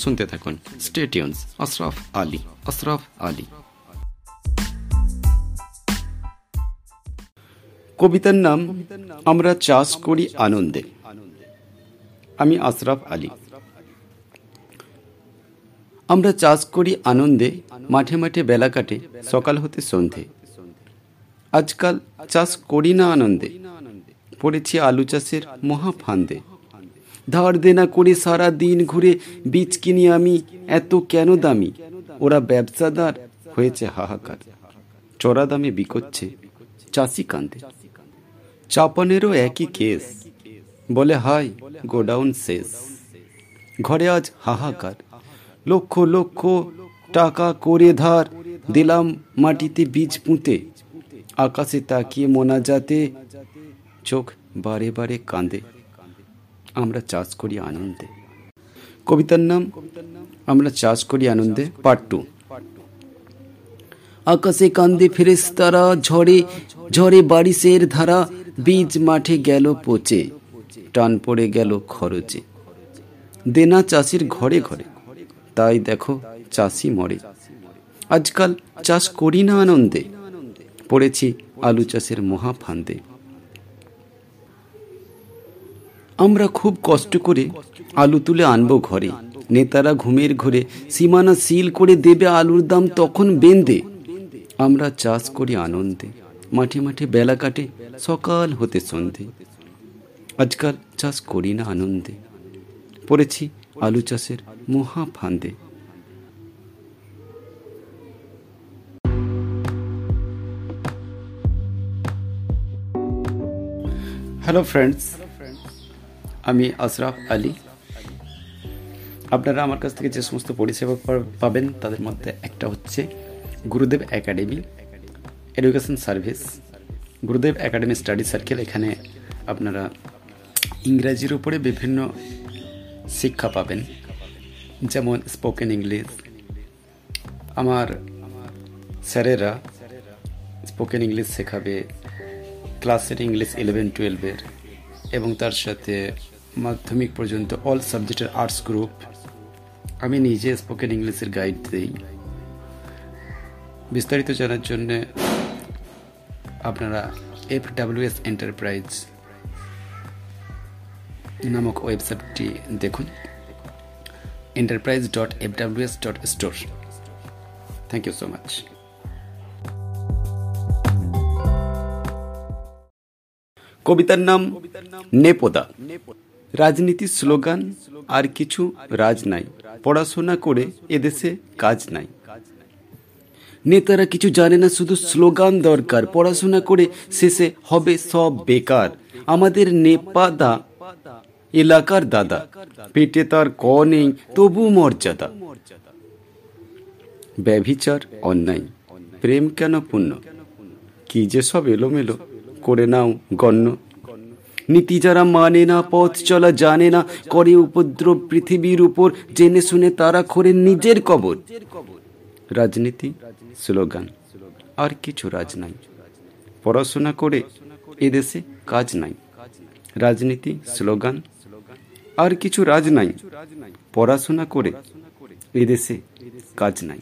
শুনতে থাকুন। স্টেটিউন্স আশরাফ আলী আশরাফ আলী কবিতার নাম, আমরা চাষ করি আনন্দে। আমি আশরাফ আলী। আমরা চাষ করি আনন্দে, মাঠে মাঠে বেলা কাটে, সকাল হতে সন্ধে। আজকাল চাষ করি না আনন্দে, পড়েছি আলু চাষের মহা ফান্দে ধার দেনা করে সারা দিন ঘুরে বীজ কিনি আমি। এত কেন দামি? ওরা ব্যবসাদার হয়েছে হাহাকার। চড়া দামে বিকোচ্ছে চাষি কান্দে চাপানেরও একই কেস। বলে হাই গোডাউন শেষ। ঘরে আজ হাহাকার। লক্ষ লক্ষ টাকা করে ধার দিলাম মাটিতে বীজ পুঁতে। আকাশে তাকিয়ে মোনা যাতে চোখ বারে বারে কাঁদে। আমরা চাষ করি আনন্দে। কবিতার নাম, আমরা চাষ করি আনন্দে পার্ট টু আকাশে কান্দে ফেরেস্তারা ঝড়ে ঝড়ে বারিশের ধারা, বীজ মাঠে গেল পচে, টান পড়ে গেল খরচে। দেনা চাষির ঘরে ঘরে, তাই দেখো চাষি মরে। আজকাল চাষ করি না আনন্দে, পড়েছি আলু চাষের মহা আমরা খুব কষ্ট করে আলু তুলে আনব ঘরে। নেতারা ঘুমের ঘরে সীমানা সিল করে দেবে আলুর দাম, তখন বেঁধে আমরা চাষ করি আনন্দে। মাঠে মাঠে বেলা কাটে, সকাল হতে সন্ধে। আজকাল চাষ করি না আনন্দে। পড়েছি আলু চাষের মহা ফান্দে হ্যালো ফ্রেন্ডস আমি আশরাফ আলী। আপনারা আমার কাছ থেকে যে সমস্ত পরিষেবা পাবেন, তাদের মধ্যে একটা হচ্ছে Gurudev academy education service. Gurudev academy study circle, এখানে আপনারা ইংরাজির উপরে বিভিন্ন শিক্ষা পাবেন, যেমন স্পোকেন ইংলিশ। আমার স্যারেরা স্পোকেন ইংলিশ শেখাবে, ক্লাসের ইংলিশ ইলেভেন টুয়েলভের এবং তার সাথে মাধ্যমিক পর্যন্ত অল সাবজেক্টের আর্টস গ্রুপ আমি নিজে স্পোকেন ইংলিশের গাইড দিই। বিস্তারিত জানার জন্য আপনারা এফ ডাব্লিউএস এন্টারপ্রাইজ নামক ওয়েবসাইটটি দেখুন। Enterprise dot F W S dot store thank you so much কবিতার নাম নেপোদা। রাজনীতির স্লোগান, আর কিছু রাজ নাই। পড়াশোনা করে এদেশে কাজ নাই। নেতারা কিছু জানে না, শুধু স্লোগান দরকার। পড়াশোনা করে শেষে হবে সব বেকার। আমাদের নেপাদা এলাকার দাদা। পেটে তার ক নেই, তবু মর্যাদা। ব্যভিচার, অন্যায়। প্রেম কেন পুণ্য কি যে সব এলোমেলো? করে নাও গণ্য নীতি যারা মানে না, পথ চলা জানে না, করে উপদ্রব পৃথিবীর উপর, জেনে শুনে তারা করে নিজের কবর। রাজনীতি, স্লোগান, আর কিছু রাজ নাই। পড়াশোনা করে এদেশে কাজ নাই। রাজনীতি, স্লোগান, আর কিছু রাজ নাই। পড়াশোনা করে এদেশে কাজ নাই।